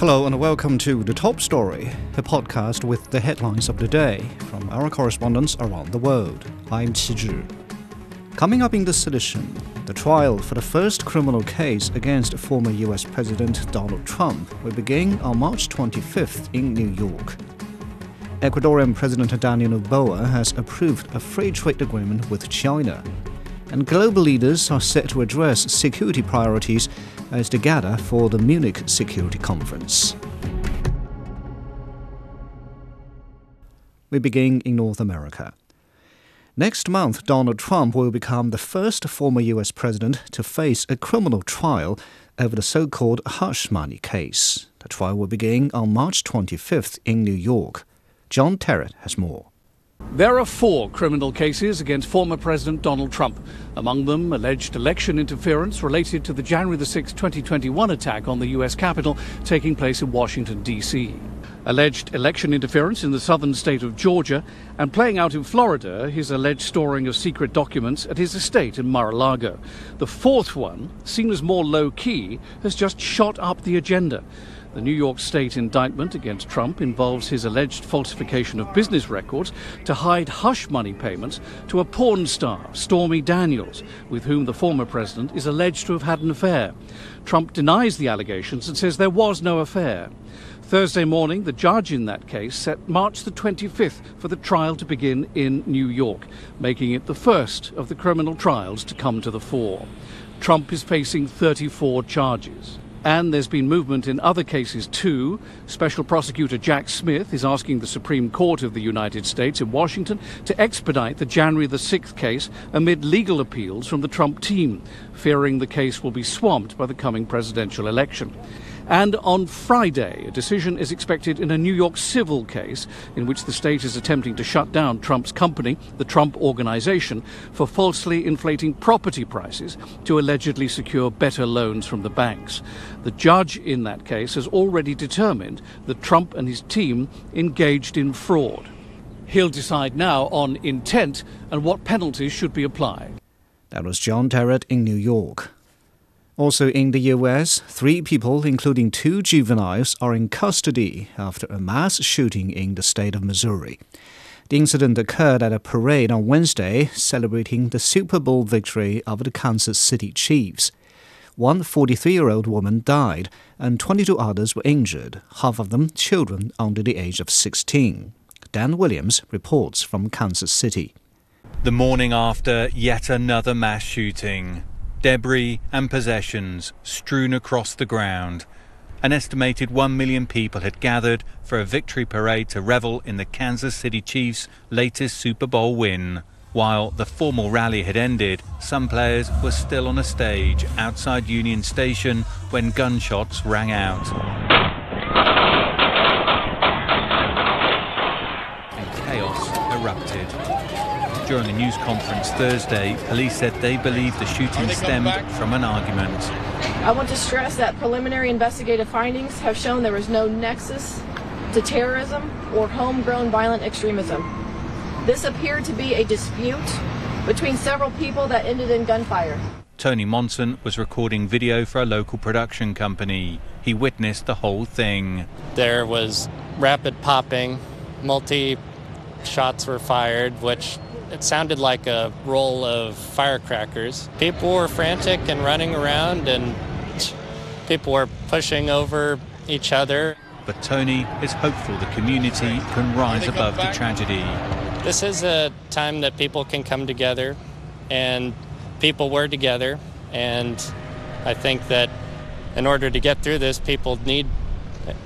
Hello and welcome to The Top Story, a podcast with the headlines of the day from our correspondents around the world. I'm Qi Zhi. Coming up in this edition, the trial for the first criminal case against former US President Donald Trump will begin on March 25th in New York. Ecuadorian President Daniel Noboa has approved a free trade agreement with China. And global leaders are set to address security priorities as to gather for the Munich Security Conference. We begin in North America. Next month, Donald Trump will become the first former U.S. president to face a criminal trial over the so called hush money case. The trial will begin on March 25th in New York. John Terrett has more. There are four criminal cases against former President Donald Trump. Among them, alleged election interference related to the January 6, 2021 attack on the U.S. Capitol taking place in Washington, D.C. Alleged election interference in the southern state of Georgia, and playing out in Florida, his alleged storing of secret documents at his estate in Mar a Lago. The fourth one, seen as more low key, has just shot up the agenda. The New York State indictment against Trump involves his alleged falsification of business records to hide hush money payments to a porn star, Stormy Daniels, with whom the former president is alleged to have had an affair. Trump denies the allegations and says there was no affair. Thursday morning, the judge in that case set March the 25th for the trial to begin in New York, making it the first of the criminal trials to come to the fore. Trump is facing 34 charges. And there's been movement in other cases too. Special Prosecutor Jack Smith is asking the Supreme Court of the United States in Washington to expedite the January the 6th case amid legal appeals from the Trump team, fearing the case will be swamped by the coming presidential election. And on Friday, a decision is expected in a New York civil case in which the state is attempting to shut down Trump's company, the Trump Organization, for falsely inflating property prices to allegedly secure better loans from the banks. The judge in that case has already determined that Trump and his team engaged in fraud. He'll decide now on intent and what penalties should be applied. That was John Terrett in New York. Also in the US, three people, including two juveniles, are in custody after a mass shooting in the state of Missouri. The incident occurred at a parade on Wednesday celebrating the Super Bowl victory of the Kansas City Chiefs. One 43 year old woman died, and 22 others were injured, half of them children under the age of 16. Dan Williams reports from Kansas City. The morning after yet another mass shooting debris and possessions strewn across the ground. An estimated 1 million people had gathered for a victory parade to revel in the Kansas City Chiefs' latest Super Bowl win. While the formal rally had ended, some players were still on a stage outside Union Station when gunshots rang out. And chaos erupted. During a news conference Thursday, police said they believe the shooting stemmed from an argument. I want to stress that preliminary investigative findings have shown there was no nexus to terrorism or homegrown violent extremism. This appeared to be a dispute between several people that ended in gunfire. Tony Monson was recording video for a local production company. He witnessed the whole thing. There was rapid popping, multi shots were fired, which it sounded like a roll of firecrackers. People were frantic and running around, and people were pushing over each other. But Tony is hopeful the community can rise above the tragedy. This is a time that people can come together, and people were together. And I think that in order to get through this, people need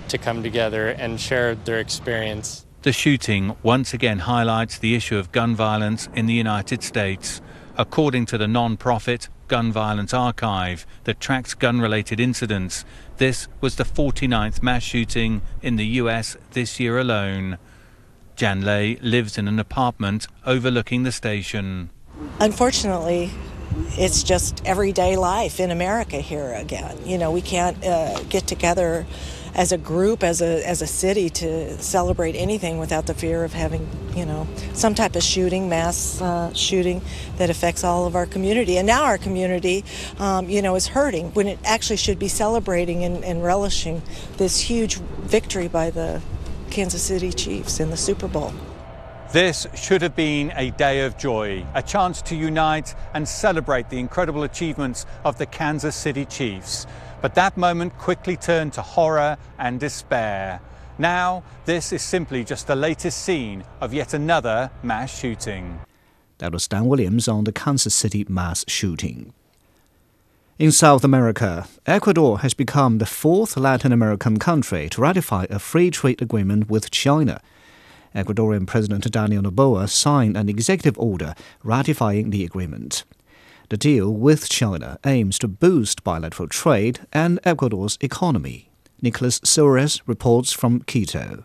to come together and share their experience. The shooting once again highlights the issue of gun violence in the United States. According to the non profit Gun Violence Archive that tracks gun related incidents, this was the 49th mass shooting in the US this year alone. Jan Lei lives in an apartment overlooking the station. Unfortunately, it's just everyday life in America here again. You know, we can't uh, get together as a group, as a as a city, to celebrate anything without the fear of having, you know, some type of shooting, mass uh, shooting that affects all of our community. And now our community, um, you know, is hurting when it actually should be celebrating and, and relishing this huge victory by the Kansas City Chiefs in the Super Bowl. This should have been a day of joy, a chance to unite and celebrate the incredible achievements of the Kansas City Chiefs. But that moment quickly turned to horror and despair. Now, this is simply just the latest scene of yet another mass shooting. That was Dan Williams on the Kansas City mass shooting. In South America, Ecuador has become the fourth Latin American country to ratify a free trade agreement with China. Ecuadorian President Daniel Noboa signed an executive order ratifying the agreement. The deal with China aims to boost bilateral trade and Ecuador's economy. Nicholas Suarez reports from Quito.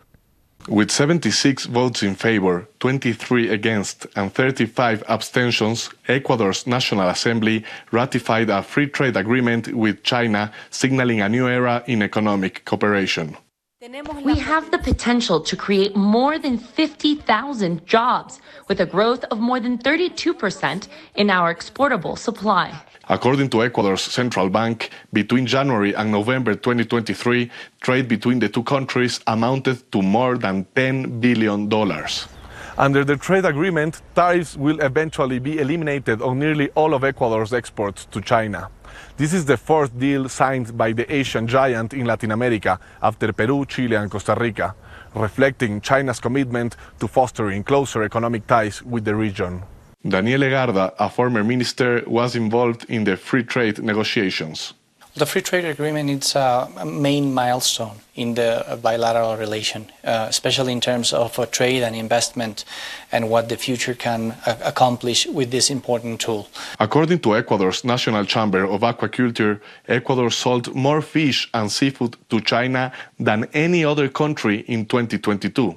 With 76 votes in favor, 23 against, and 35 abstentions, Ecuador's National Assembly ratified a free trade agreement with China, signaling a new era in economic cooperation. We have the potential to create more than 50,000 jobs with a growth of more than 32% in our exportable supply. According to Ecuador's central bank, between January and November 2023, trade between the two countries amounted to more than $10 billion. Under the trade agreement, tariffs will eventually be eliminated on nearly all of Ecuador's exports to China. This is the fourth deal signed by the Asian giant in Latin America after Peru, Chile, and Costa Rica, reflecting China's commitment to fostering closer economic ties with the region. Daniel Legarda, a former minister, was involved in the free trade negotiations. The free trade agreement is a main milestone in the bilateral relation, uh, especially in terms of uh, trade and investment and what the future can uh, accomplish with this important tool. According to Ecuador's National Chamber of Aquaculture, Ecuador sold more fish and seafood to China than any other country in 2022.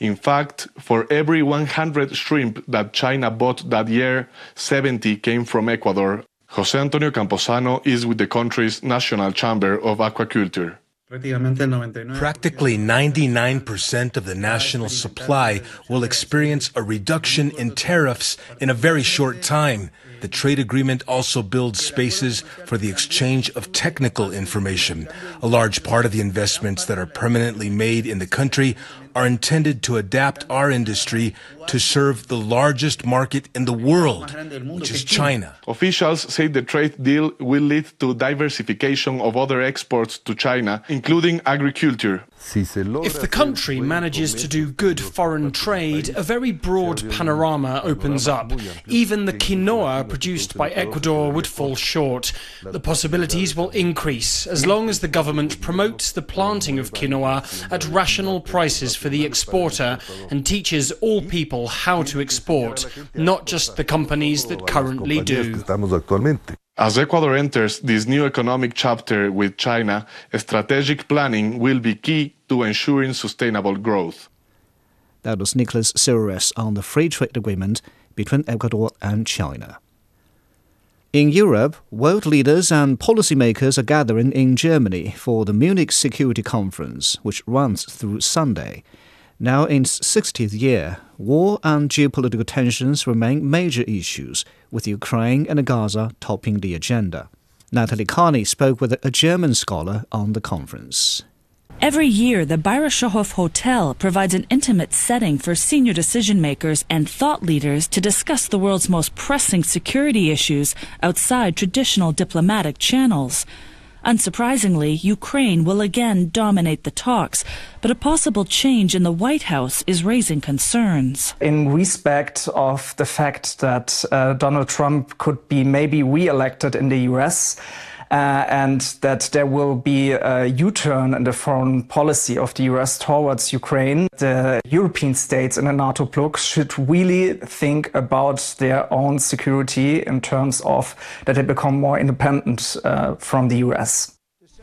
In fact, for every 100 shrimp that China bought that year, 70 came from Ecuador Jose Antonio Camposano is with the country's National Chamber of Aquaculture. Practically 99% of the national supply will experience a reduction in tariffs in a very short time. The trade agreement also builds spaces for the exchange of technical information. A large part of the investments that are permanently made in the country are intended to adapt our industry to serve the largest market in the world, which is China. Officials say the trade deal will lead to diversification of other exports to China, including agriculture. If the country manages to do good foreign trade, a very broad panorama opens up. Even the quinoa produced by Ecuador would fall short. The possibilities will increase as long as the government promotes the planting of quinoa at rational prices for the exporter and teaches all people how to export, not just the companies that currently do. As Ecuador enters this new economic chapter with China, strategic planning will be key to ensuring sustainable growth. That was Nicholas Suarez on the free trade agreement between Ecuador and China. In Europe, world leaders and policymakers are gathering in Germany for the Munich Security Conference, which runs through Sunday. Now in its 60th year, war and geopolitical tensions remain major issues, with Ukraine and Gaza topping the agenda. Natalie Carney spoke with a German scholar on the conference. Every year, the Bayerischer Hotel provides an intimate setting for senior decision makers and thought leaders to discuss the world's most pressing security issues outside traditional diplomatic channels. Unsurprisingly, Ukraine will again dominate the talks, but a possible change in the White House is raising concerns. In respect of the fact that uh, Donald Trump could be maybe re elected in the US, and that there will be a U-turn in the foreign policy of the US towards Ukraine. The European states in the NATO bloc should really think about their own security in terms of that they become more independent uh, from the US.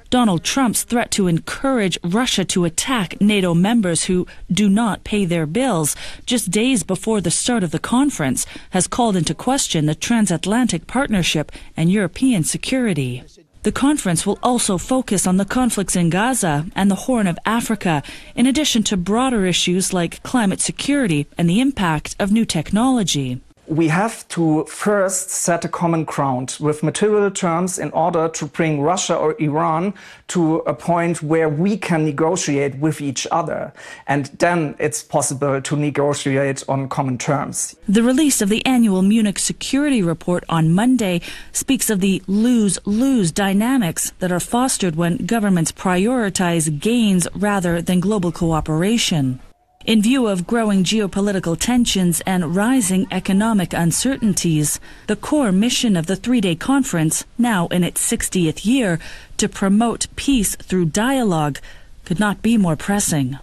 Donald Trump's threat to encourage Russia to attack NATO members who do not pay their bills just days before the start of the conference has called into question the transatlantic partnership and European security. The conference will also focus on the conflicts in Gaza and the Horn of Africa, in addition to broader issues like climate security and the impact of new technology we have to first set a common ground with material terms in order to bring Russia or Iran to a point where we can negotiate with each other. And then it's possible to negotiate on common terms. The release of the annual Munich Security Report on Monday speaks of the lose lose dynamics that are fostered when governments prioritize gains rather than global cooperation. In view of growing geopolitical tensions and rising economic uncertainties, the core mission of the three day conference, now in its 60th year, to promote peace through dialogue, could not be more pressing.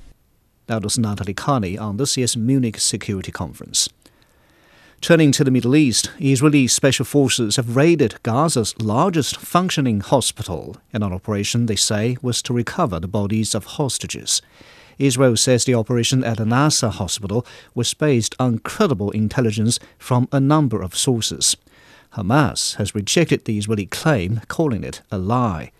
That was Natalie Carney on this year's Munich Security Conference. Turning to the Middle East, Israeli special forces have raided Gaza's largest functioning hospital in an operation they say was to recover the bodies of hostages. Israel says the operation at Al Nasser hospital was based on credible intelligence from a number of sources. Hamas has rejected the Israeli claim, calling it a lie.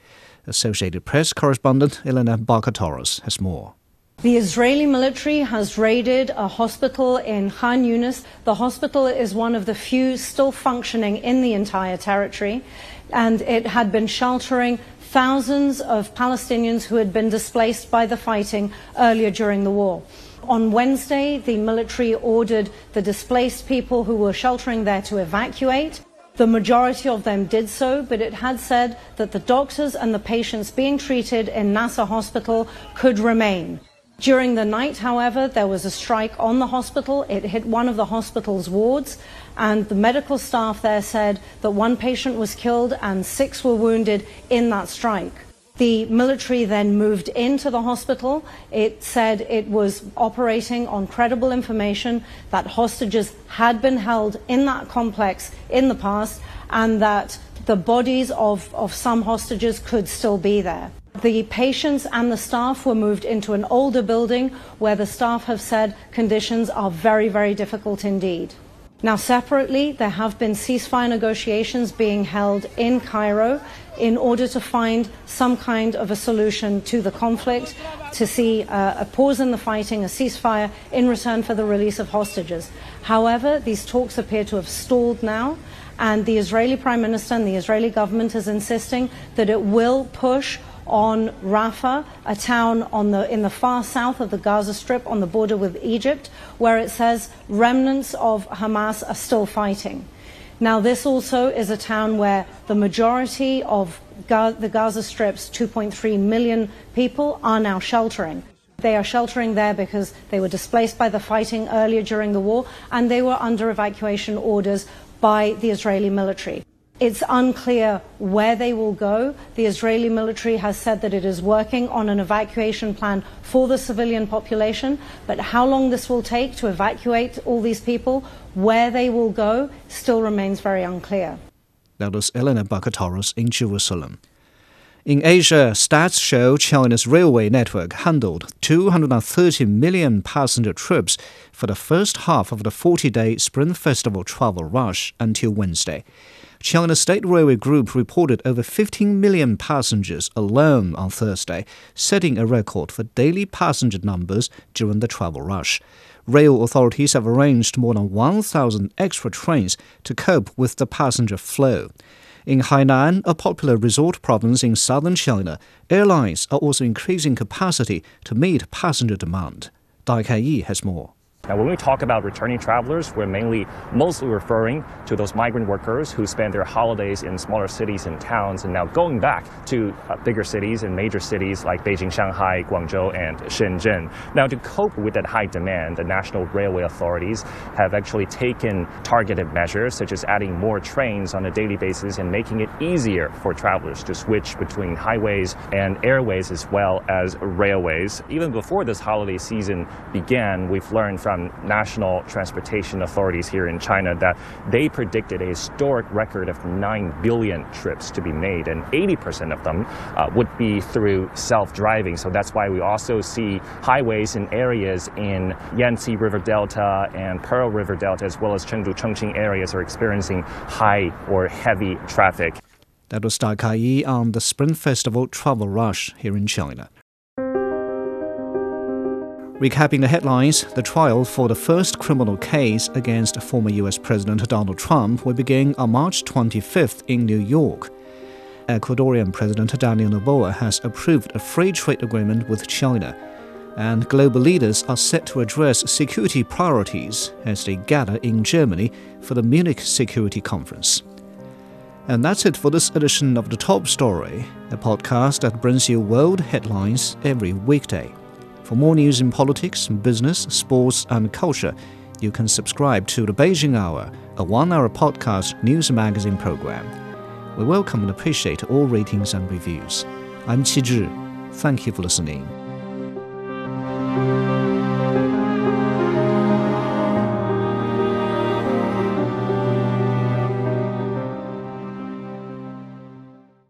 Associated Press correspondent Elena Barkatoros has more. The Israeli military has raided a hospital in Khan Yunis. The hospital is one of the few still functioning in the entire territory, and it had been sheltering thousands of Palestinians who had been displaced by the fighting earlier during the war. On Wednesday, the military ordered the displaced people who were sheltering there to evacuate. The majority of them did so, but it had said that the doctors and the patients being treated in Nasser Hospital could remain. During the night, however, there was a strike on the hospital. It hit one of the hospital's wards, and the medical staff there said that one patient was killed and six were wounded in that strike. The military then moved into the hospital. It said it was operating on credible information that hostages had been held in that complex in the past and that the bodies of, of some hostages could still be there. The patients and the staff were moved into an older building where the staff have said conditions are very, very difficult indeed. Now, separately, there have been ceasefire negotiations being held in Cairo in order to find some kind of a solution to the conflict, to see uh, a pause in the fighting, a ceasefire in return for the release of hostages. However, these talks appear to have stalled now, and the Israeli Prime Minister and the Israeli government is insisting that it will push on Rafah, a town the, in the far south of the Gaza Strip on the border with Egypt, where it says remnants of Hamas are still fighting. Now, this also is a town where the majority of Ga the Gaza Strip's 2.3 million people are now sheltering. They are sheltering there because they were displaced by the fighting earlier during the war and they were under evacuation orders by the Israeli military. It's unclear where they will go. The Israeli military has said that it is working on an evacuation plan for the civilian population, but how long this will take to evacuate all these people, where they will go, still remains very unclear. That was Elena Bakatoros in Jerusalem. In Asia, stats show China's railway network handled 230 million passenger trips for the first half of the 40 day Spring Festival travel rush until Wednesday. China State Railway Group reported over 15 million passengers alone on Thursday, setting a record for daily passenger numbers during the travel rush. Rail authorities have arranged more than 1,000 extra trains to cope with the passenger flow. In Hainan, a popular resort province in southern China, airlines are also increasing capacity to meet passenger demand. Dai Kai has more. Now, when we talk about returning travelers, we're mainly mostly referring to those migrant workers who spend their holidays in smaller cities and towns and now going back to uh, bigger cities and major cities like Beijing, Shanghai, Guangzhou, and Shenzhen. Now, to cope with that high demand, the national railway authorities have actually taken targeted measures such as adding more trains on a daily basis and making it easier for travelers to switch between highways and airways as well as railways. Even before this holiday season began, we've learned from from national transportation authorities here in China that they predicted a historic record of 9 billion trips to be made, and 80% of them uh, would be through self driving. So that's why we also see highways in areas in Yangtze River Delta and Pearl River Delta, as well as Chengdu Chongqing areas, are experiencing high or heavy traffic. That was Dai Kai on the Spring Festival travel rush here in China. Recapping the headlines, the trial for the first criminal case against former US President Donald Trump will begin on March 25th in New York. Ecuadorian President Daniel Noboa has approved a free trade agreement with China, and global leaders are set to address security priorities as they gather in Germany for the Munich Security Conference. And that's it for this edition of The Top Story, a podcast that brings you world headlines every weekday. For more news in politics, business, sports, and culture, you can subscribe to The Beijing Hour, a one hour podcast news magazine program. We welcome and appreciate all ratings and reviews. I'm Qi Zhi. Thank you for listening.